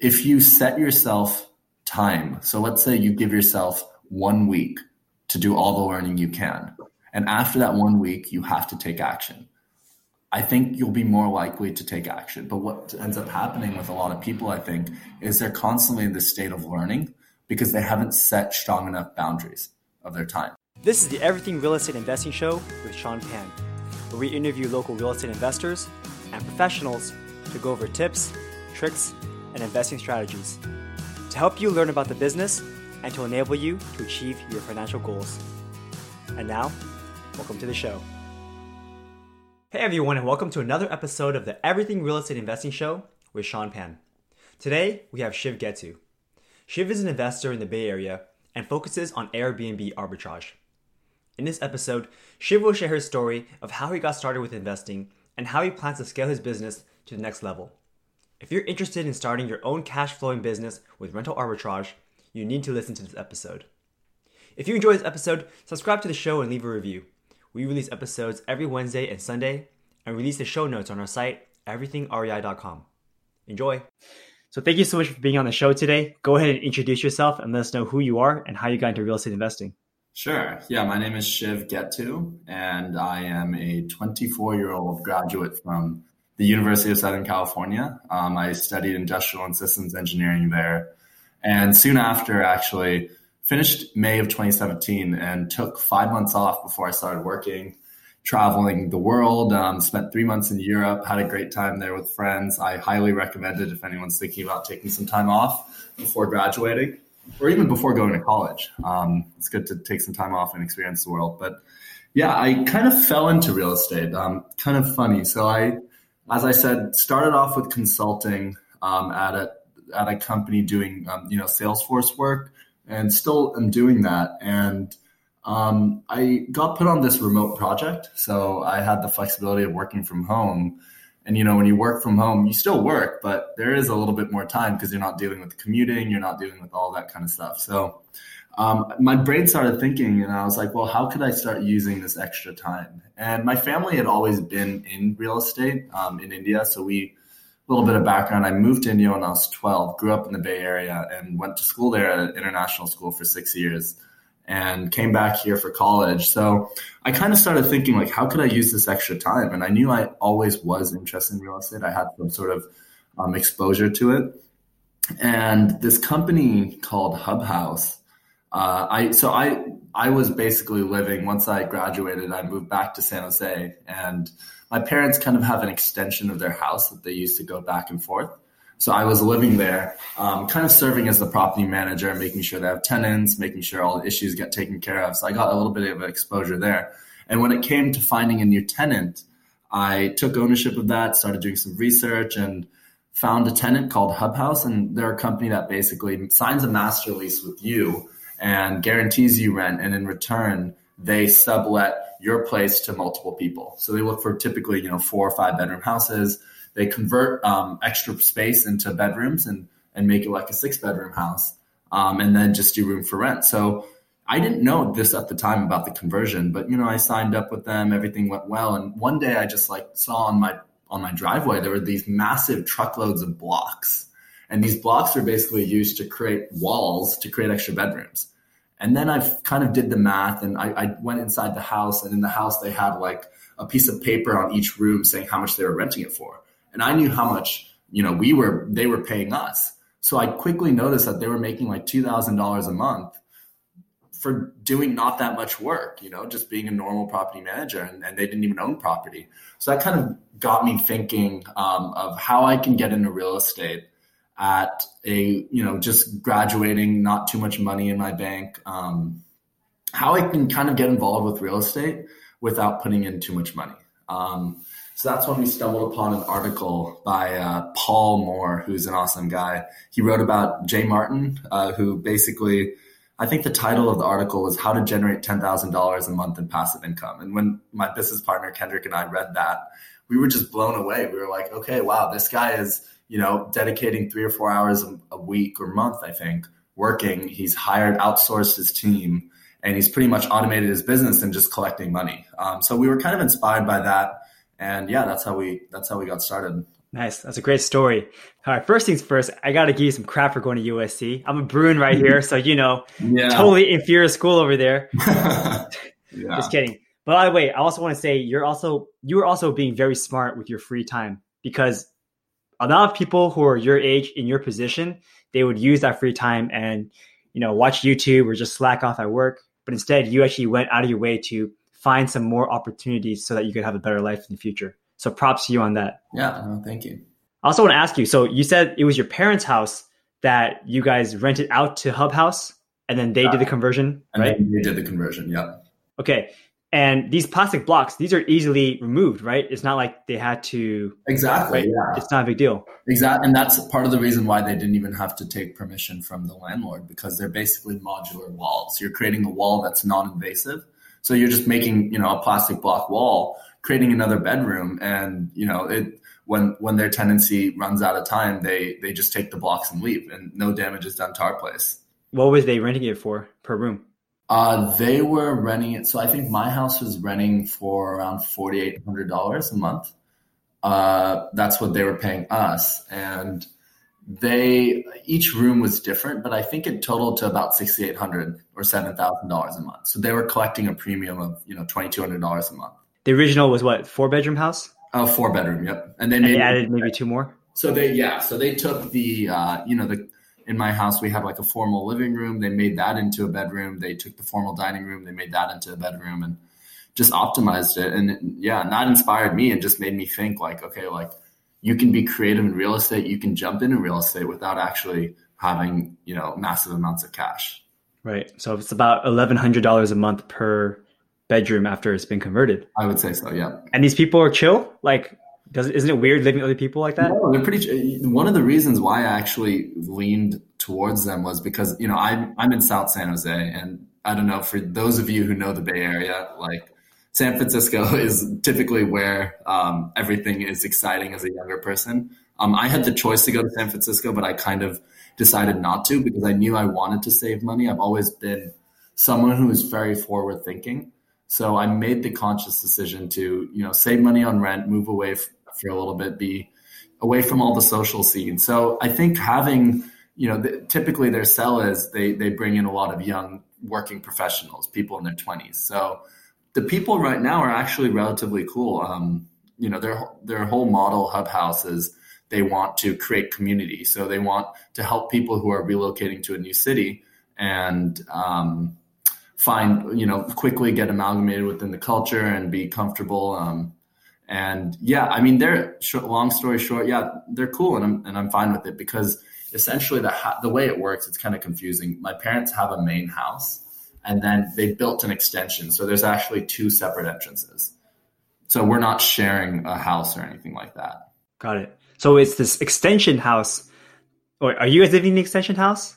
if you set yourself time, so let's say you give yourself one week to do all the learning you can, and after that one week, you have to take action. I think you'll be more likely to take action. But what ends up happening with a lot of people, I think, is they're constantly in this state of learning because they haven't set strong enough boundaries of their time. This is the Everything Real Estate Investing Show with Sean Pan, where we interview local real estate investors and professionals to go over tips, tricks, and investing strategies to help you learn about the business and to enable you to achieve your financial goals. And now, welcome to the show. Hey everyone, and welcome to another episode of the Everything Real Estate Investing Show with Sean Pan. Today, we have Shiv Getu. Shiv is an investor in the Bay Area and focuses on Airbnb arbitrage. In this episode, Shiv will share his story of how he got started with investing and how he plans to scale his business to the next level. If you're interested in starting your own cash flowing business with rental arbitrage, you need to listen to this episode. If you enjoy this episode, subscribe to the show and leave a review. We release episodes every Wednesday and Sunday and release the show notes on our site, everythingrei.com. Enjoy. So, thank you so much for being on the show today. Go ahead and introduce yourself and let us know who you are and how you got into real estate investing. Sure. Yeah, my name is Shiv Gettu, and I am a 24 year old graduate from the University of Southern California. Um, I studied industrial and systems engineering there. And soon after, actually, finished May of 2017 and took five months off before I started working, traveling the world. Um, spent three months in Europe, had a great time there with friends. I highly recommend it if anyone's thinking about taking some time off before graduating or even before going to college. Um, it's good to take some time off and experience the world. But yeah, I kind of fell into real estate. Um, kind of funny. So I as I said, started off with consulting um, at a at a company doing um, you know Salesforce work, and still am doing that. And um, I got put on this remote project, so I had the flexibility of working from home. And you know, when you work from home, you still work, but there is a little bit more time because you're not dealing with commuting, you're not dealing with all that kind of stuff. So um, my brain started thinking, and I was like, well, how could I start using this extra time? And my family had always been in real estate um, in India. So we, a little bit of background, I moved to India when I was 12, grew up in the Bay Area, and went to school there at an international school for six years and came back here for college. So I kind of started thinking, like, how could I use this extra time? And I knew I always was interested in real estate. I had some sort of um, exposure to it. And this company called HubHaus uh, I so I I was basically living once I graduated. I moved back to San Jose, and my parents kind of have an extension of their house that they used to go back and forth. So I was living there, um, kind of serving as the property manager, making sure they have tenants, making sure all the issues get taken care of. So I got a little bit of exposure there. And when it came to finding a new tenant, I took ownership of that, started doing some research, and found a tenant called HubHaus. And they're a company that basically signs a master lease with you and guarantees you rent. And in return, they sublet your place to multiple people. So they look for typically, you know, four or five bedroom houses. They convert um, extra space into bedrooms and, and make it like a six bedroom house. Um, and then just do room for rent. So I didn't know this at the time about the conversion, but you know, I signed up with them, everything went well. And one day I just like saw on my, on my driveway, there were these massive truckloads of blocks. And these blocks are basically used to create walls to create extra bedrooms. And then I kind of did the math and I, I, went inside the house and in the house they had like a piece of paper on each room saying how much they were renting it for. And I knew how much, you know, we were, they were paying us. So I quickly noticed that they were making like $2,000 a month for doing not that much work, you know, just being a normal property manager and, and they didn't even own property. So that kind of got me thinking um, of how I can get into real estate at a you know just graduating, not too much money in my bank. Um, how I can kind of get involved with real estate without putting in too much money. Um, so that's when we stumbled upon an article by uh, Paul Moore, who's an awesome guy. He wrote about Jay Martin, uh, who basically, I think the title of the article was How to Generate $10,000 a Month in Passive Income. And when my business partner Kendrick and I read that, we were just blown away. We were like, okay, wow, this guy is you know, dedicating three or four hours a week or month, I think, working. He's hired, outsourced his team, and he's pretty much automated his business and just collecting money. Um, so we were kind of inspired by that, and yeah, that's how we that's how we got started Nice. That's a great story. All right. First things first, I got to give you some crap for going to USC. I'm a Bruin right here. So, you know, yeah. totally inferior school over there. yeah. Just kidding. But by the way, I also want to say you're also, you are also being very smart with your free time because a lot of people who are your age in your position, they would use that free time and, you know, watch YouTube or just slack off at work. But instead, you actually went out of your way to find some more opportunities so that you could have a better life in the future. So props to you on that. Yeah, no, thank you. I also want to ask you. So you said it was your parents' house that you guys rented out to HubHaus, and then they did the conversion, and right? they did the conversion. Yeah. Okay. And these plastic blocks, these are easily removed, right? It's not like they had to. Exactly. Right? Yeah. It's not a big deal. Exactly. And that's part of the reason why they didn't even have to take permission from the landlord because they're basically modular walls. You're creating a wall that's non invasive. So you're just making, you know, a plastic block wall creating another bedroom. And you know it when when their tenancy runs out of time they they just take the blocks and leave and no damage is done to our place. What was they renting it for per room? Uh, they were renting it so i think my house was renting for around $4800 a month. Uh, that's what they were paying us and they each room was different but i think it totaled to about 6800 or $7000 a month so they were collecting a premium of you know $2200 a month the original was what four bedroom house. Oh, four bedroom. Yep. And they, and they added maybe two more. So they yeah. So they took the uh, you know the in my house we have like a formal living room. They made that into a bedroom. They took the formal dining room. They made that into a bedroom and just optimized it. And yeah, and that inspired me and just made me think like okay, like you can be creative in real estate. You can jump into real estate without actually having you know massive amounts of cash. Right. So it's about eleven hundred dollars a month per bedroom after it's been converted. I would say so, yeah. And these people are chill? Like, does isn't it weird living with other people like that? No, they're pretty. One of the reasons why I actually leaned towards them was because you know I'm I'm in South San Jose, and I don't know for those of you who know the Bay Area, like San Francisco is typically where um, everything is exciting as a younger person. Um, I had the choice to go to San Francisco, but I kind of decided not to because I knew I wanted to save money. I've always been someone who is very forward thinking. So I made the conscious decision to, you know, save money on rent, move away for a little bit, be away from all the social scene. So I think having, you know, the, typically their sell is they they bring in a lot of young working professionals, people in their twenties. So the people right now are actually relatively cool. Um, you know, their their whole model HubHaus is they want to create community. So they want to help people who are relocating to a new city and um, find you know quickly get amalgamated within the culture and be comfortable um, and yeah i mean they're long story short yeah they're cool and i'm and i'm fine with it because essentially the the way it works it's kind of confusing my parents have a main house and then they built an extension so there's actually two separate entrances so we're not sharing a house or anything like that got it so it's this extension house or are you guys living in the extension house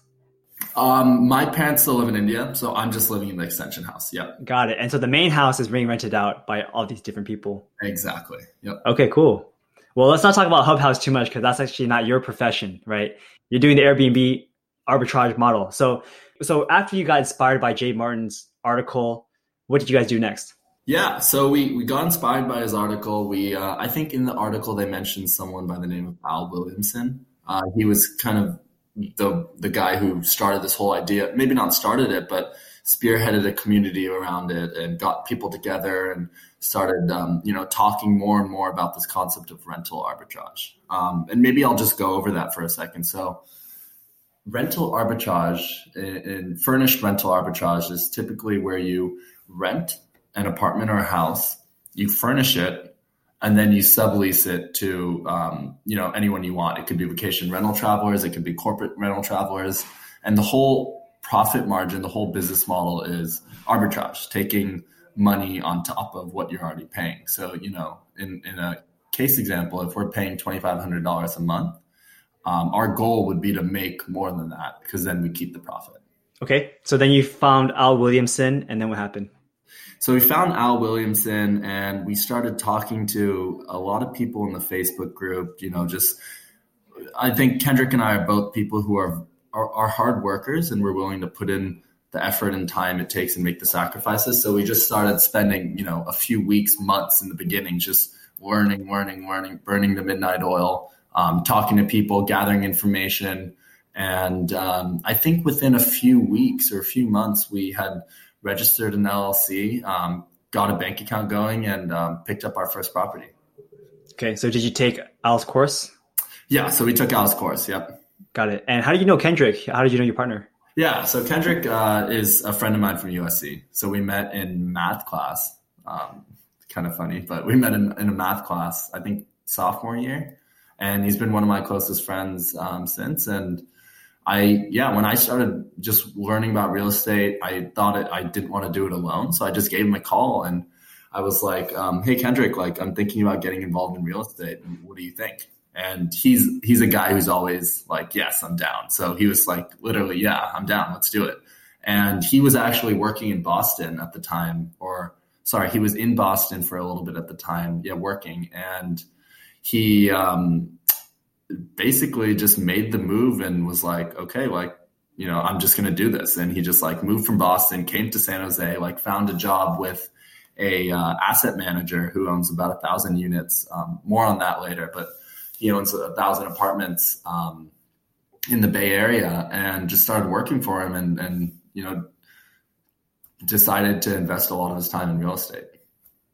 um, my parents still live in India, so I'm just living in the extension house. Yep. Got it. And so the main house is being rented out by all these different people. Exactly. Yep. Okay, cool. Well, let's not talk about HubHaus too much because that's actually not your profession, right? You're doing the Airbnb arbitrage model. So, so after you got inspired by Jay Martin's article, what did you guys do next? Yeah, so we, we got inspired by his article. We uh, I think in the article they mentioned someone by the name of Al Williamson. Uh, he was kind of the the guy who started this whole idea, maybe not started it, but spearheaded a community around it and got people together and started um, you know talking more and more about this concept of rental arbitrage. Um, and maybe I'll just go over that for a second. So rental arbitrage in furnished rental arbitrage is typically where you rent an apartment or a house, you furnish it and then you sublease it to um, you know anyone you want. It could be vacation rental travelers, it could be corporate rental travelers, and the whole profit margin, the whole business model is arbitrage, taking money on top of what you're already paying. So you know, in in a case example, if we're paying twenty five hundred dollars a month, um, our goal would be to make more than that because then we keep the profit. Okay, so then you found Al Williamson, and then what happened? So we found Al Williamson and we started talking to a lot of people in the Facebook group, you know, just I think Kendrick and I are both people who are, are, are hard workers and we're willing to put in the effort and time it takes and make the sacrifices. So we just started spending, you know, a few weeks, months in the beginning just learning, learning, learning, burning the midnight oil, um, talking to people, gathering information. And um, I think within a few weeks or a few months, we had registered an LLC, um, got a bank account going, and um, picked up our first property. Okay, so did you take Al's course? Yeah, so we took Al's course. Yep. Got it. And how did you know Kendrick? How did you know your partner? Yeah, so Kendrick uh, is a friend of mine from USC. So we met in math class. Um, kind of funny, but we met in, in, a math class, I think sophomore year. And he's been one of my closest friends um, since. And I, yeah, when I started just learning about real estate, I thought it, I didn't want to do it alone. So I just gave him a call and I was like, um, hey, Kendrick, like I'm thinking about getting involved in real estate. What do you think? And he's he's a guy who's always like, yes, I'm down. So he was like, literally, yeah, I'm down. Let's do it. And he was actually working in Boston at the time, or sorry, he was in Boston for a little bit at the time, yeah, working. And he um, basically just made the move and was like, okay, like you know, I'm just going to do this. And he just like moved from Boston, came to San Jose, like found a job with a uh, asset manager who owns about a thousand units. Um, more on that later, but he owns a thousand apartments um, in the Bay Area and just started working for him and, and, you know, decided to invest a lot of his time in real estate.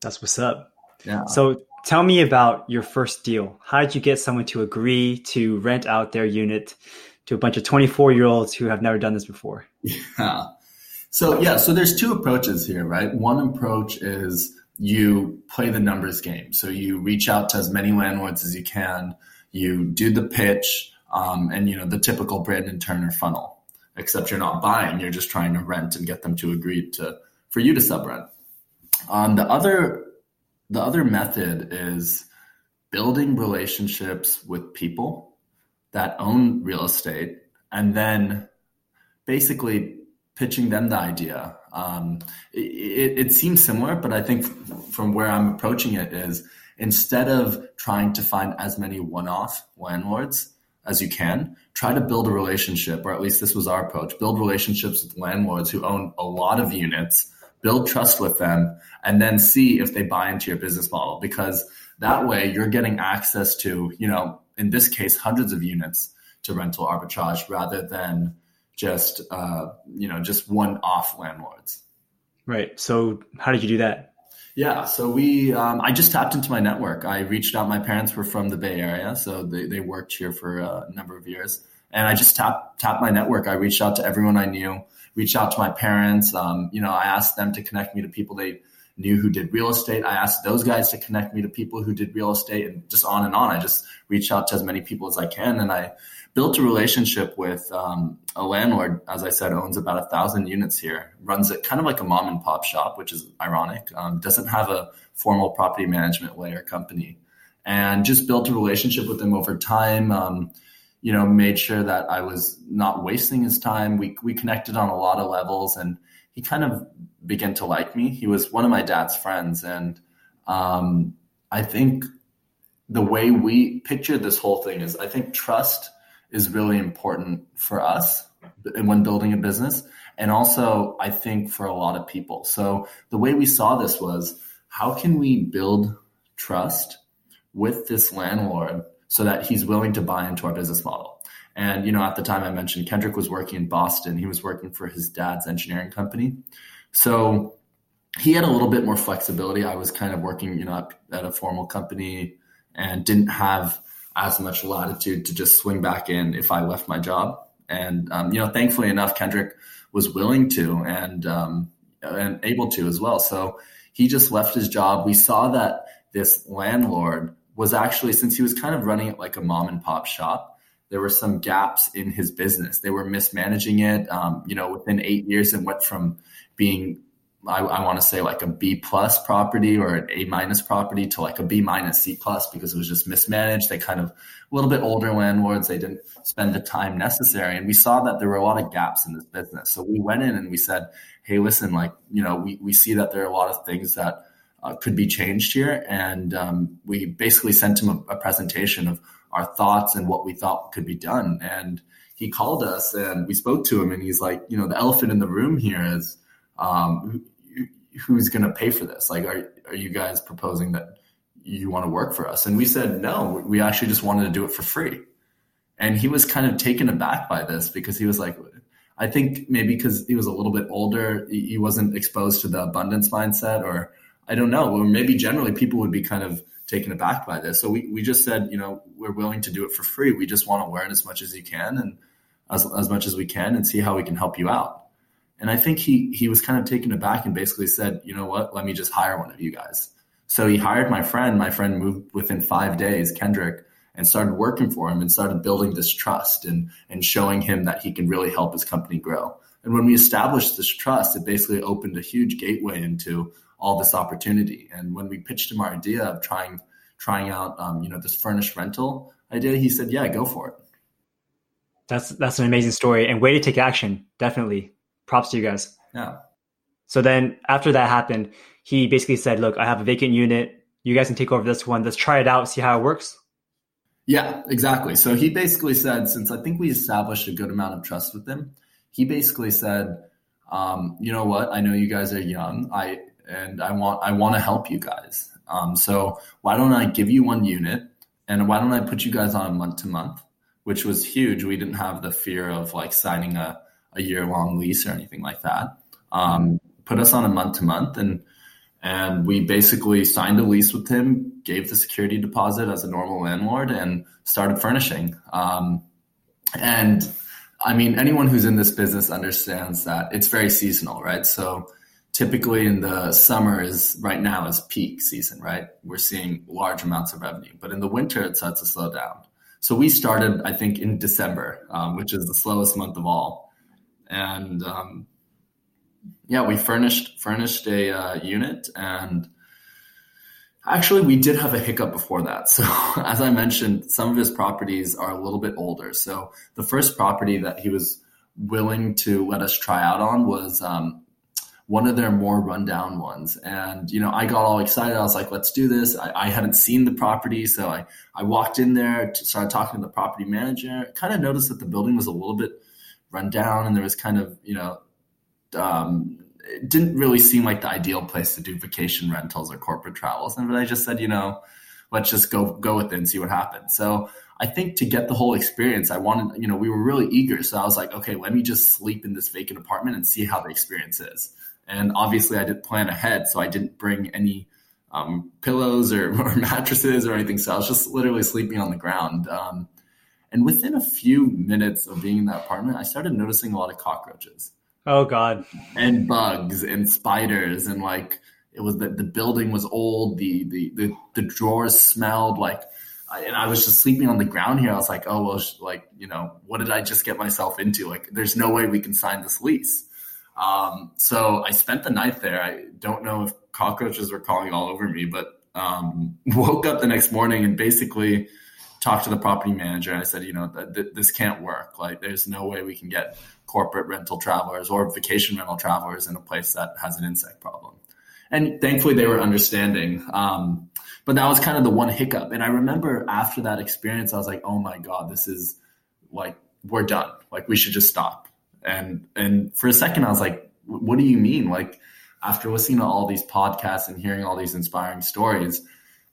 That's what's up. Yeah. So tell me about your first deal. How did you get someone to agree to rent out their unit to a bunch of 24 year olds who have never done this before? Yeah. So yeah, so there's two approaches here, right? One approach is you play the numbers game. So you reach out to as many landlords as you can. You do the pitch, um, and you know the typical Brandon Turner funnel. Except you're not buying; you're just trying to rent and get them to agree to for you to subrent. Um, the other the other method is building relationships with people that own real estate, and then basically pitching them the idea. Um, it, it, seems similar, but I think from where I'm approaching it is instead of trying to find as many one-off landlords as you can, try to build a relationship, or at least this was our approach, build relationships with landlords who own a lot of units, build trust with them, and then see if they buy into your business model. Because that way you're getting access to, you know, in this case, hundreds of units to rental arbitrage rather than just uh, you know just one off landlords. Right. So how did you do that? Yeah, so we um, I just tapped into my network. I reached out. My parents were from the Bay Area, so they, they worked here for a number of years, and I just tapped tapped my network. I reached out to everyone I knew. Reached out to my parents. Um, you know, I asked them to connect me to people they knew who did real estate. I asked those guys to connect me to people who did real estate, and just on and on. I just reached out to as many people as I can, and I built a relationship with um, a landlord. As I said, owns about a thousand units here. Runs it kind of like a mom and pop shop, which is ironic. Um, doesn't have a formal property management layer company, and just built a relationship with them over time. Um, you know, made sure that I was not wasting his time. We we connected on a lot of levels, and he kind of began to like me. He was one of my dad's friends, and um, I think the way we pictured this whole thing is, I think trust is really important for us when building a business. And also, I think for a lot of people. So the way we saw this was how can we build trust with this landlord so that he's willing to buy into our business model? And, you know, at the time I mentioned Kendrick was working in Boston. He was working for his dad's engineering company. So he had a little bit more flexibility. I was kind of working, you know, at a formal company and didn't have as much latitude to just swing back in if I left my job. And um, you know, thankfully enough, Kendrick was willing to and um, and able to as well. So he just left his job. We saw that this landlord was actually, since he was kind of running it like a mom and pop shop, there were some gaps in his business. They were mismanaging it. Um, you know, within eight years, it went from being I, I want to say like a B plus property or an A minus property to like a B minus C plus because it was just mismanaged. They kind of a little bit older landlords. They didn't spend the time necessary. And we saw that there were a lot of gaps in this business. So we went in and we said, Hey, listen, like, you know, we, we see that there are a lot of things that uh, could be changed here. And um, we basically sent him a, a presentation of our thoughts and what we thought could be done. And he called us and we spoke to him and he's like, you know, the elephant in the room here is, um, who's going to pay for this? Like, are, are you guys proposing that you want to work for us? And we said, no, we actually just wanted to do it for free. And he was kind of taken aback by this because he was like, I think maybe because he was a little bit older, he wasn't exposed to the abundance mindset, or I don't know, or maybe generally people would be kind of taken aback by this. So we, we just said, you know, we're willing to do it for free. We just want to learn as much as you can and as, as much as we can and see how we can help you out. And I think he he was kind of taken aback and basically said, you know what, let me just hire one of you guys. So he hired my friend. My friend moved within five days, Kendrick, and started working for him and started building this trust and and showing him that he can really help his company grow. And when we established this trust, it basically opened a huge gateway into all this opportunity. And when we pitched him our idea of trying trying out, um, you know, this furnished rental idea, he said, "Yeah, go for it." That's that's an amazing story and way to take action. Definitely, props to you guys. Yeah. So then after that happened, he basically said, "Look, I have a vacant unit. You guys can take over this one. Let's try it out, see how it works." Yeah, exactly. So he basically said, since I think we established a good amount of trust with him, he basically said, um, "You know what? I know you guys are young. I and I want I want to help you guys. Um, so why don't I give you one unit, and why don't I put you guys on a month to month, which was huge. We didn't have the fear of like signing a a year long lease or anything like that. Um, put us on a month to month and and we basically signed a lease with him, gave the security deposit as a normal landlord, and started furnishing. Um, and I mean, anyone who's in this business understands that it's very seasonal, right? So typically in the summer is right now is peak season, right? We're seeing large amounts of revenue, but in the winter it starts to slow down. So we started, I think, in December, um, which is the slowest month of all, and um, yeah, we furnished furnished a uh, unit, and actually we did have a hiccup before that. So as I mentioned, some of his properties are a little bit older. So the first property that he was willing to let us try out on was um, one of their more rundown ones. And, you know, I got all excited. I was like, let's do this. I, I hadn't seen the property. So I, I walked in there, started talking to the property manager, kind of noticed that the building was a little bit rundown and there was kind of, you know, um, it didn't really seem like the ideal place to do vacation rentals or corporate travels. And but I just said, you know, let's just go go with it and see what happens. So I think to get the whole experience, I wanted, you know, we were really eager. So I was like, okay, let me just sleep in this vacant apartment and see how the experience is. And obviously, I didn't plan ahead, so I didn't bring any um, pillows or, or, mattresses or anything. So I was just literally sleeping on the ground. Um, and within a few minutes of being in that apartment, I started noticing a lot of cockroaches. Oh God. And bugs and spiders and like it was that the building was old. The, the, the, the drawers smelled like, and I was just sleeping on the ground here. I was like, oh, well, like, you know, what did I just get myself into? Like, there's no way we can sign this lease. Um, so I spent the night there. I don't know if cockroaches were crawling all over me, but um, woke up the next morning and basically talked to the property manager. I said, you know, th- th- this can't work. Like, there's no way we can get corporate rental travelers or vacation rental travelers in a place that has an insect problem. And thankfully, they were understanding. Um, but that was kind of the one hiccup. And I remember after that experience, I was like, oh my God, this is like, we're done. Like, we should just stop. And, and for a second, I was like, what do you mean? Like, after listening to all these podcasts and hearing all these inspiring stories,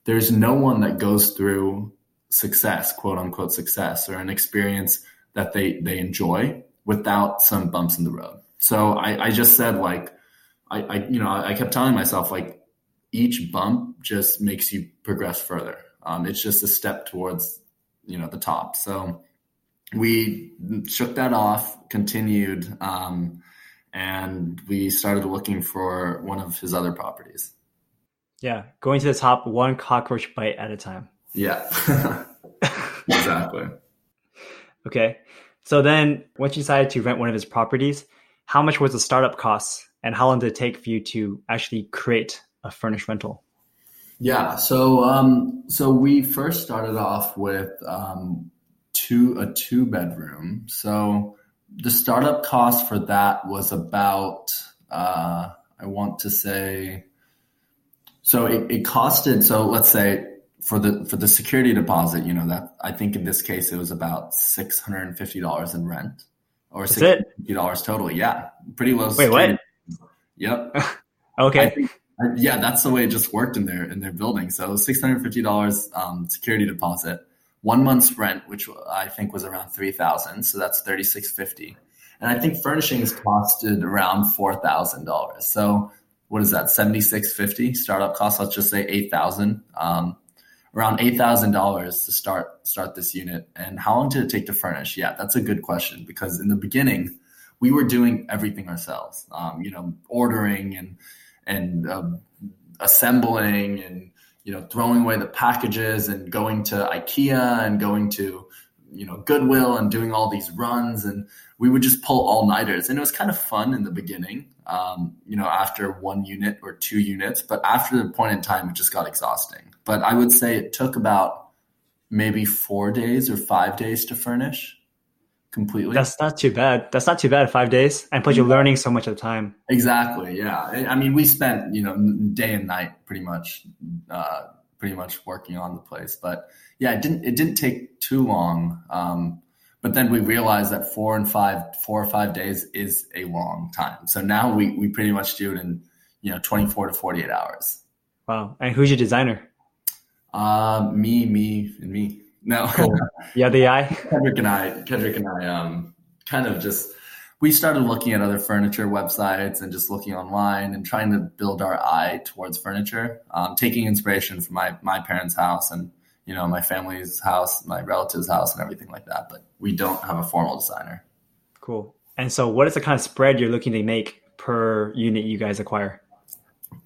there's no one that goes through success, quote unquote success, or an experience that they they enjoy without some bumps in the road. So I, I just said like, I, I, you know, I kept telling myself like, each bump just makes you progress further. Um, it's just a step towards, you know, the top. So we shook that off, continued, um, and we started looking for one of his other properties. Yeah, going to the top one cockroach bite at a time. Yeah, exactly. okay. So then, once you decided to rent one of his properties, how much was the startup cost, and how long did it take for you to actually create a furnished rental? Yeah, so um, so we first started off with um, two a two bedroom. So the startup cost for that was about uh, I want to say so it, it costed so let's say for the for the security deposit, you know that I think in this case it was about six hundred and fifty dollars in rent, or six hundred fifty dollars total. Yeah, pretty low. Wait, what? Yep. okay. yeah, that's the way it just worked in their in their building. So six hundred fifty dollars um, security deposit, one month's rent, which I think was around three thousand. So that's thirty six fifty, and I think furnishings costed around four thousand dollars. So what is that? Seventy six fifty startup cost. Let's just say eight thousand. Um, around eight thousand dollars to start start this unit. And how long did it take to furnish? Yeah, that's a good question because in the beginning we were doing everything ourselves. Um, you know, ordering and and uh, assembling and you know throwing away the packages and going to IKEA and going to you know Goodwill and doing all these runs. And we would just pull all nighters and it was kind of fun in the beginning um, you know after one unit or two units. But after the point in time it just got exhausting. But I would say it took about maybe four days or five days to furnish completely. That's not too bad. That's not too bad. Five days, and plus you're learning so much of the time. Exactly. Yeah. I mean, we spent you know day and night pretty much, uh, pretty much working on the place. But yeah, it didn't it didn't take too long. Um, but then we realized that four and five, four or five days is a long time. So now we we pretty much do it in you know 24 to 48 hours. Wow. And who's your designer? Uh, me, me, and me. No. Cool. Yeah, the eye. Kendrick and I, Kendrick and I, um, kind of just we started looking at other furniture websites and just looking online and trying to build our eye towards furniture, um, taking inspiration from my my parents' house and you know my family's house, my relatives' house, and everything like that. But we don't have a formal designer. Cool. And so, what is the kind of spread you're looking to make per unit you guys acquire?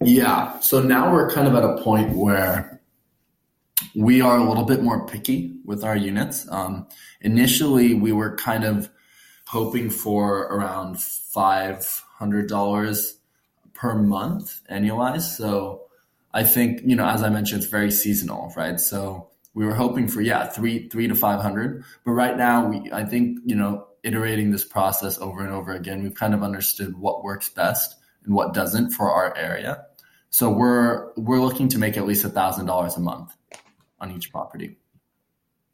Yeah. So now we're kind of at a point where we are a little bit more picky with our units. Um, initially, we were kind of hoping for around $500 per month annualized. So I think, you know, as I mentioned, it's very seasonal, right? So we were hoping for, yeah, three, three to 500. But right now, we, I think, you know, iterating this process over and over again, we've kind of understood what works best and what doesn't for our area. So we're, we're looking to make at least a thousand dollars a month on each property.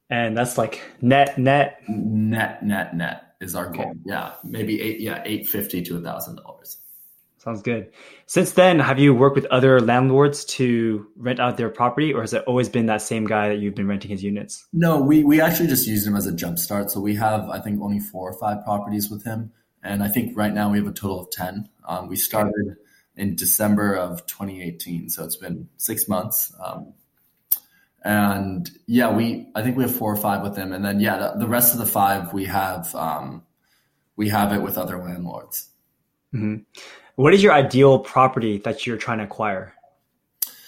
And that's like net, net, net, net, net is our goal. Okay. Yeah, maybe eight. Yeah, eight fifty to a thousand dollars. Sounds good. Since then, have you worked with other landlords to rent out their property, or has it always been that same guy that you've been renting his units? No, we we actually just used him as a jump start. So we have, I think, only four or five properties with him, and I think right now we have a total of ten. Um, we started in December of 2018, so it's been six months. Um, and yeah, we I think we have four or five with them, and then yeah, the, the rest of the five we have um, we have it with other landlords. Mm-hmm. What is your ideal property that you're trying to acquire?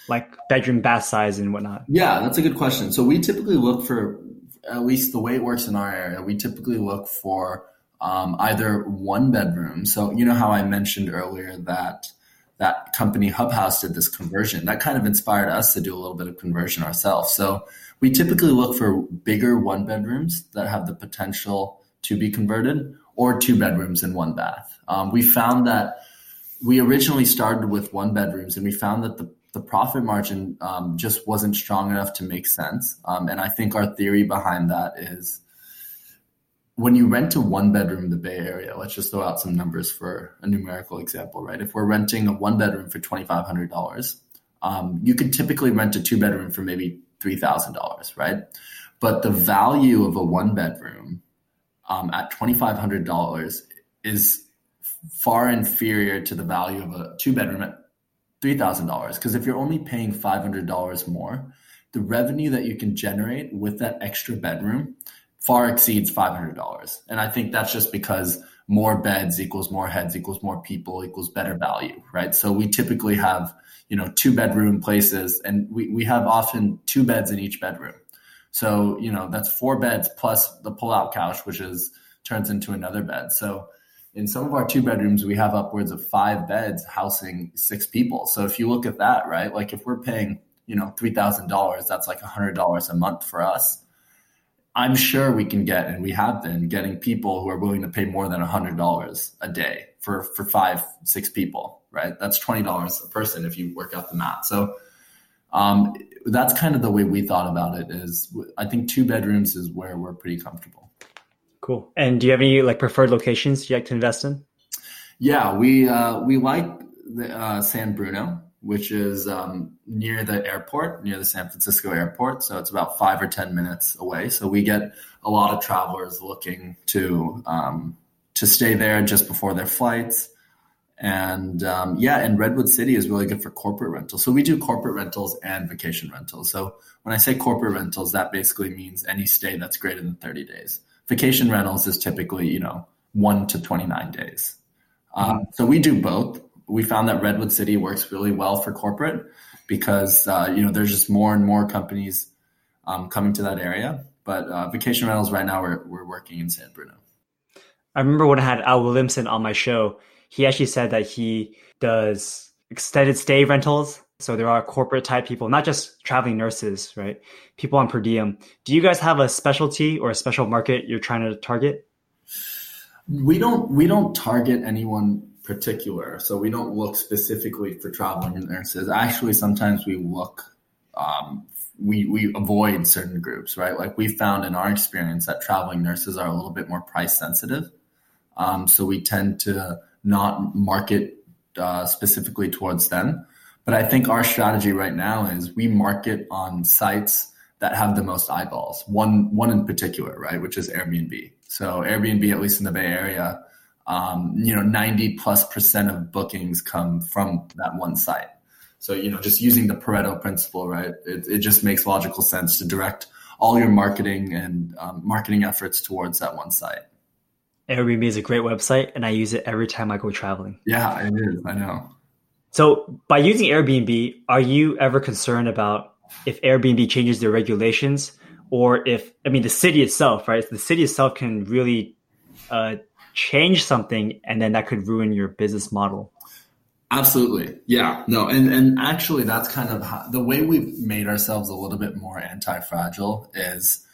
Like bedroom, bath size, and whatnot. Yeah, that's a good question. So we typically look for, at least the way it works in our area, we typically look for um, either one bedroom. So you know how I mentioned earlier that that company HubHaus did this conversion. That kind of inspired us to do a little bit of conversion ourselves. So we typically look for bigger one bedrooms that have the potential to be converted or two bedrooms and one bath. Um, we found that we originally started with one bedrooms and we found that the, the profit margin um, just wasn't strong enough to make sense. Um, and I think our theory behind that is when you rent a one bedroom in the Bay Area, let's just throw out some numbers for a numerical example, right? If we're renting a one bedroom for twenty five hundred dollars, um, you could typically rent a two bedroom for maybe three thousand dollars, right? But the value of a one bedroom um, at twenty five hundred dollars is far inferior to the value of a two bedroom at three thousand dollars. Because if you're only paying five hundred dollars more, the revenue that you can generate with that extra bedroom far exceeds $500. And I think that's just because more beds equals more heads equals more people equals better value, right? So we typically have, you know, two bedroom places and we, we have often two beds in each bedroom. So, you know, that's four beds plus the pull out couch, which is turns into another bed. So in some of our two bedrooms, we have upwards of five beds housing six people. So if you look at that, right, like if we're paying, you know, $3,000, that's like $100 a month for us I'm sure we can get, and we have been getting people who are willing to pay more than $100 a day for, for five, six people, right? That's $20 a person if you work out the math. So, um, that's kind of the way we thought about it is I think two bedrooms is where we're pretty comfortable. Cool. And do you have any like preferred locations you like to invest in? Yeah, we, uh, we like the, uh, San Bruno. Which is um, near the airport, near the San Francisco airport. So it's about five or 10 minutes away. So we get a lot of travelers looking to, um, to stay there just before their flights. And um, yeah, and Redwood City is really good for corporate rentals. So we do corporate rentals and vacation rentals. So when I say corporate rentals, that basically means any stay that's greater than 30 days. Vacation rentals is typically, you know, one to 29 days. Um, so we do both we found that Redwood City works really well for corporate because uh, you know there's just more and more companies um, coming to that area. But uh, vacation rentals right now we're we're working in San Bruno. I remember when I had Al Williamson on my show, he actually said that he does extended stay rentals. So there are corporate type people, not just traveling nurses, right? People on per diem. Do you guys have a specialty or a special market you're trying to target? We don't we don't target anyone particular. So we don't look specifically for traveling nurses. Actually, sometimes we look, um, we, we avoid certain groups, right? Like we found in our experience that traveling nurses are a little bit more price sensitive. Um, so we tend to not market uh, specifically towards them. But I think our strategy right now is we market on sites that have the most eyeballs. One one in particular, right, which is Airbnb. So Airbnb, at least in the Bay Area, um, you know, 90 plus percent of bookings come from that one site. So, you know, just using the Pareto principle, right? It, it just makes logical sense to direct all your marketing and um, marketing efforts towards that one site. Airbnb is a great website and I use it every time I go traveling. Yeah, it is. I know. So, by using Airbnb, are you ever concerned about if Airbnb changes their regulations or if, I mean, the city itself, right? The city itself can really uh, change something and then that could ruin your business model. Absolutely. Yeah. No. And, and actually that's kind of how, the way we've made ourselves a little bit more anti-fragile is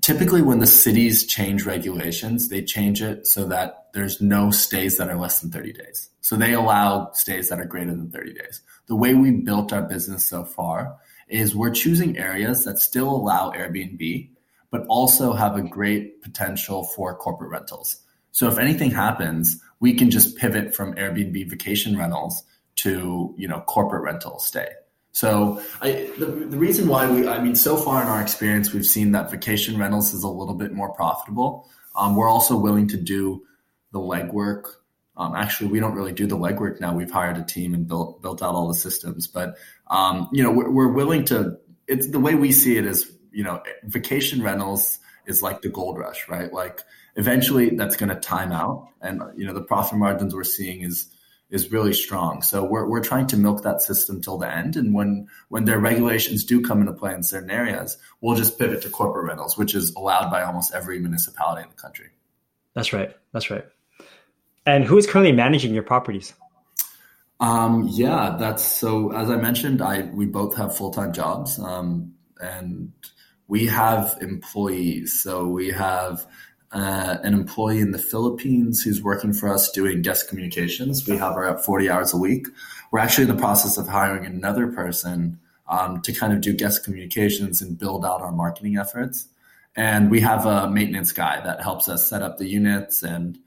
typically when the cities change regulations, they change it so that there's no stays that are less than 30 days. So they allow stays that are greater than 30 days. The way we built our business so far is we're choosing areas that still allow Airbnb, but also have a great potential for corporate rentals. So if anything happens, we can just pivot from Airbnb vacation rentals to, you know, corporate rental stay. So I, the, the reason why we, I mean, so far in our experience, we've seen that vacation rentals is a little bit more profitable. Um, we're also willing to do the legwork. Um, actually, we don't really do the legwork now. We've hired a team and built built out all the systems. But um, you know, we're, we're willing to. It's the way we see it is, you know, vacation rentals is like the gold rush, right? Like eventually that's going to time out. And you know the profit margins we're seeing is is really strong. So we're, we're trying to milk that system till the end. And when when their regulations do come into play in certain areas we'll just pivot to corporate rentals which is allowed by almost every municipality in the country. That's right. That's right. And who is currently managing your properties? Um, yeah that's so as i mentioned i we both have full-time jobs um, and we have employees. So we have uh, an employee in the Philippines who's working for us doing guest communications. We have her at 40 hours a week. We're actually in the process of hiring another person um, to kind of do guest communications and build out our marketing efforts. And we have a maintenance guy that helps us set up the units and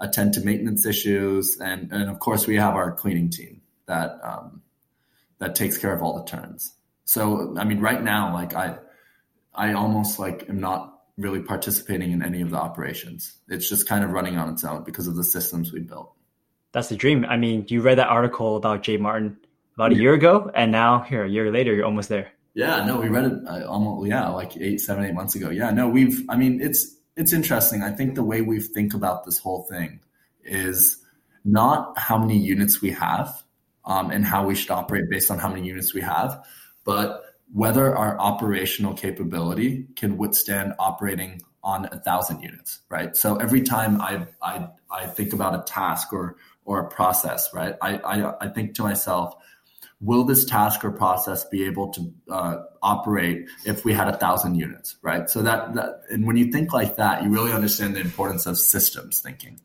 attend to maintenance issues. And, and of course, we have our cleaning team that um, that takes care of all the turns. So, I mean, right now, like I, I almost like am not really participating in any of the operations. It's just kind of running on its own because of the systems we built. That's the dream. I mean, you read that article about Jay Martin about a year ago, and now here a year later, you're almost there. Yeah, no, we read it uh, almost yeah, like eight, seven, eight months ago. Yeah, no, we've. I mean, it's it's interesting. I think the way we think about this whole thing is not how many units we have um, and how we should operate based on how many units we have, but whether our operational capability can withstand operating on a thousand units, right? So every time I, I, I think about a task or, or a process, right? I, I, I think to myself, will this task or process be able to uh, operate if we had a thousand units, right? So that, that, and when you think like that, you really understand the importance of systems thinking,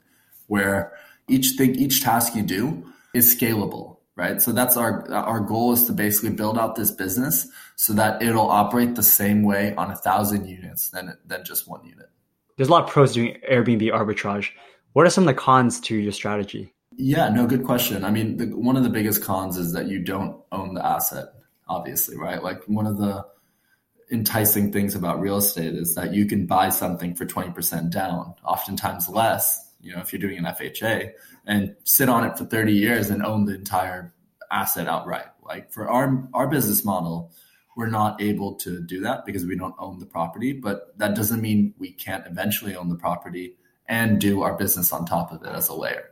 where each thing, each task you do is scalable, right? So that's our our goal is to basically build out this business so that it'll operate the same way on a thousand units than than just one unit. There's a lot of pros doing Airbnb arbitrage. What are some of the cons to your strategy? Yeah, no, good question. I mean, the, one of the biggest cons is that you don't own the asset, obviously, right? Like one of the enticing things about real estate is that you can buy something for 20% down, oftentimes less, you know, if you're doing an FHA and sit on it for 30 years and own the entire asset outright. Like for our our business model, we're not able to do that because we don't own the property, but that doesn't mean we can't eventually own the property and do our business on top of it as a layer.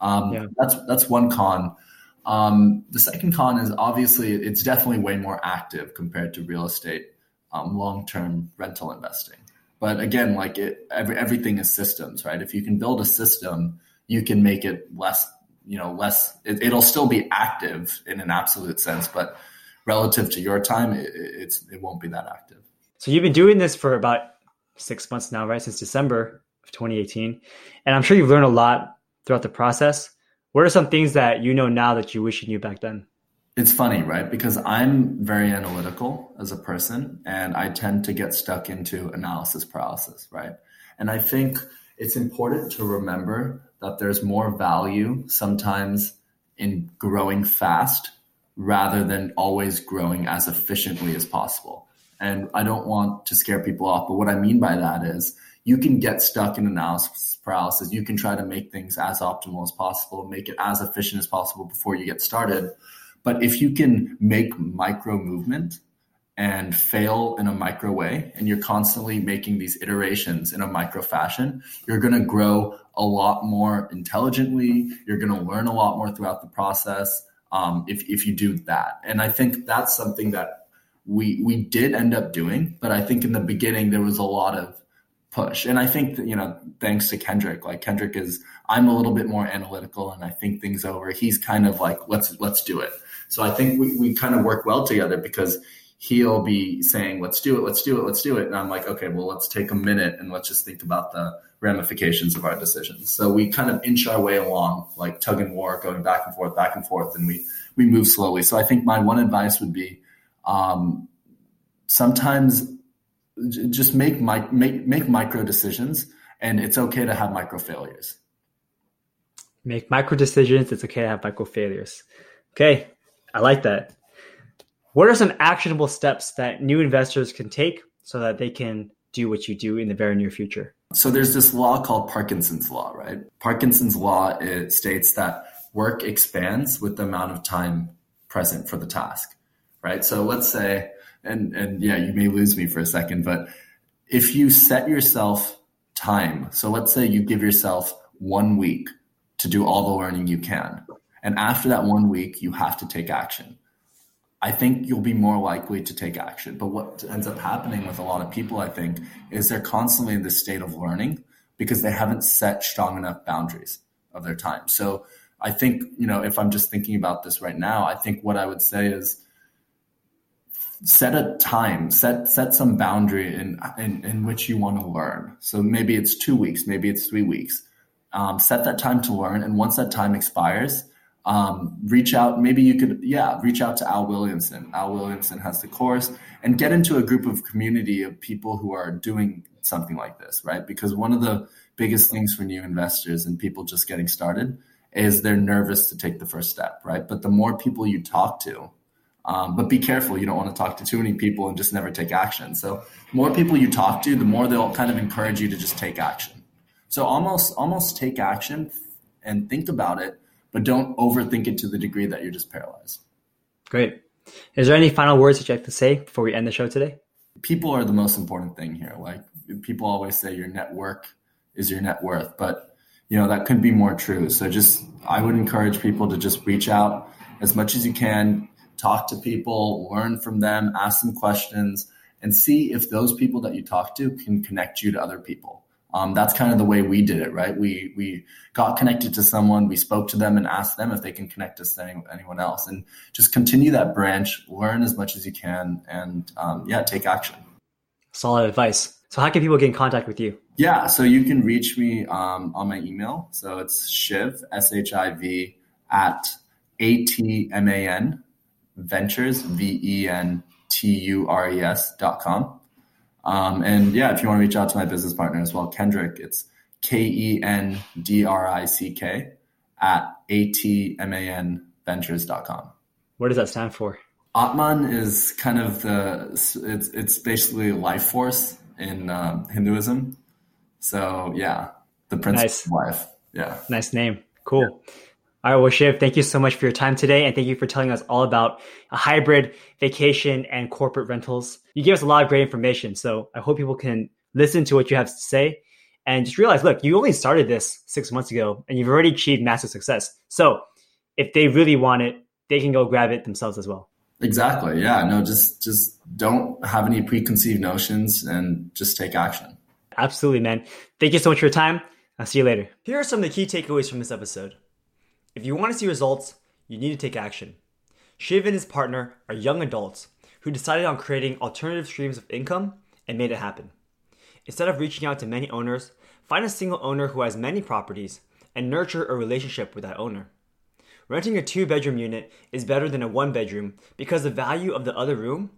Um, yeah. That's that's one con. Um, the second con is obviously it's definitely way more active compared to real estate um, long term rental investing. But again, like it, every, everything is systems, right? If you can build a system, you can make it less, you know, less. It, it'll still be active in an absolute sense, but relative to your time, it, it's it won't be that active. So you've been doing this for about six months now, right? Since December of 2018, and I'm sure you've learned a lot throughout the process. What are some things that you know now that you wish you knew back then? It's funny, right? Because I'm very analytical as a person and I tend to get stuck into analysis paralysis, right? And I think it's important to remember that there's more value sometimes in growing fast rather than always growing as efficiently as possible. And I don't want to scare people off, but what I mean by that is you can get stuck in analysis paralysis. You can try to make things as optimal as possible, make it as efficient as possible before you get started. But if you can make micro movement and fail in a micro way, and you're constantly making these iterations in a micro fashion, you're going to grow a lot more intelligently. You're going to learn a lot more throughout the process um, if, if you do that. And I think that's something that we we did end up doing, but I think in the beginning there was a lot of push. And I think that, you know, thanks to Kendrick, like Kendrick is, I'm a little bit more analytical and I think things over. He's kind of like, let's, let's do it. So I think we, we kind of work well together because he'll be saying, let's do it, let's do it, let's do it. And I'm like, okay, well, let's take a minute and let's just think about the ramifications of our decisions. So we kind of inch our way along, like tug and war, going back and forth, back and forth, and we, we move slowly. So I think my one advice would be, um, sometimes just make make make micro decisions and it's okay to have micro failures make micro decisions it's okay to have micro failures okay i like that. What are some actionable steps that new investors can take so that they can do what you do in the very near future? So there's this law called parkinson's law right? Parkinson's law it states that work expands with the amount of time present for the task right? So let's say and and yeah, you may lose me for a second, but if you set yourself time, so let's say you give yourself one week to do all the learning you can, and after that one week, you have to take action. I think you'll be more likely to take action. But what ends up happening with a lot of people, I think, is they're constantly in this state of learning because they haven't set strong enough boundaries of their time. So I think, you know, if I'm just thinking about this right now, I think what I would say is set a time, set set some boundary in in, in which you want to learn. So maybe it's two weeks, maybe it's three weeks. Um, set that time to learn, and once that time expires, um, reach out. Maybe you could, yeah, reach out to Al Williamson. Al Williamson has the course, and get into a group of community of people who are doing something like this, right? Because one of the biggest things for new investors and people just getting started is they're nervous to take the first step, right? But the more people you talk to, um, but be careful. You don't want to talk to too many people and just never take action. So more people you talk to, the more they'll kind of encourage you to just take action. So almost almost take action and think about it, but don't overthink it to the degree that you're just paralyzed. Great. Is there any final words that you have to say before we end the show today? People are the most important thing here. Like people always say your network is your net worth, but you know that could be more true. So just I would encourage people to just reach out as much as you can, talk to people, learn from them, ask them questions, and see if those people that you talk to can connect you to other people. Um, that's kind of the way we did it, right? We we got connected to someone, we spoke to them, and asked them if they can connect us to any, anyone else, and just continue that branch, learn as much as you can, and um, yeah, take action. Solid advice. So, how can people get in contact with you? Yeah, so you can reach me um, on my email. So it's shiv s h i v at a t m a n ventures, V E N T U R E S dot com. Um, and yeah, if you want to reach out to my business partner as well, Kendrick, it's K E N D R I C K at atmanventures.com. What does that stand for? Atman is kind of the it's it's basically life force in um, Hinduism. So yeah, the principle nice. of life. Yeah, nice name. Cool. Yeah. All right, well, Shiv, thank you so much for your time today, and thank you for telling us all about a hybrid vacation and corporate rentals. You gave us a lot of great information, so I hope people can listen to what you have to say and just realize, look, you only started this six months ago, and you've already achieved massive success. So if they really want it, they can go grab it themselves as well. Exactly. Yeah. No, just just don't have any preconceived notions and just take action. Absolutely, man. Thank you so much for your time. I'll see you later. Here are some of the key takeaways from this episode. If you want to see results, you need to take action. Shiv and his partner are young adults who decided on creating alternative streams of income and made it happen. Instead of reaching out to many owners, find a single owner who has many properties and nurture a relationship with that owner. Renting a two bedroom unit is better than a one bedroom because the value of the other room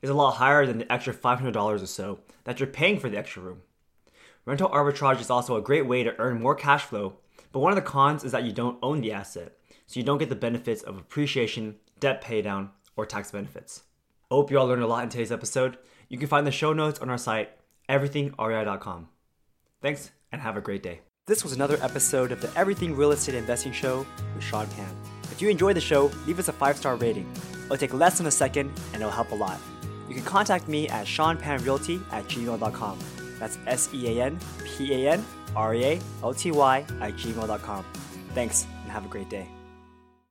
is a lot higher than the extra $500 or so that you're paying for the extra room. Rental arbitrage is also a great way to earn more cash flow, but one of the cons is that you don't own the asset, so you don't get the benefits of appreciation, debt paydown, or tax benefits. I hope you all learned a lot in today's episode. You can find the show notes on our site, everythingrei.com. Thanks, and have a great day. This was another episode of the Everything Real Estate Investing Show with Sean Pan. If you enjoyed the show, leave us a five star rating. It'll take less than a second and it'll help a lot. You can contact me at seanpanrealty at gmail.com. That's S E A N P A N R E A L T Y at gmail.com. Thanks and have a great day.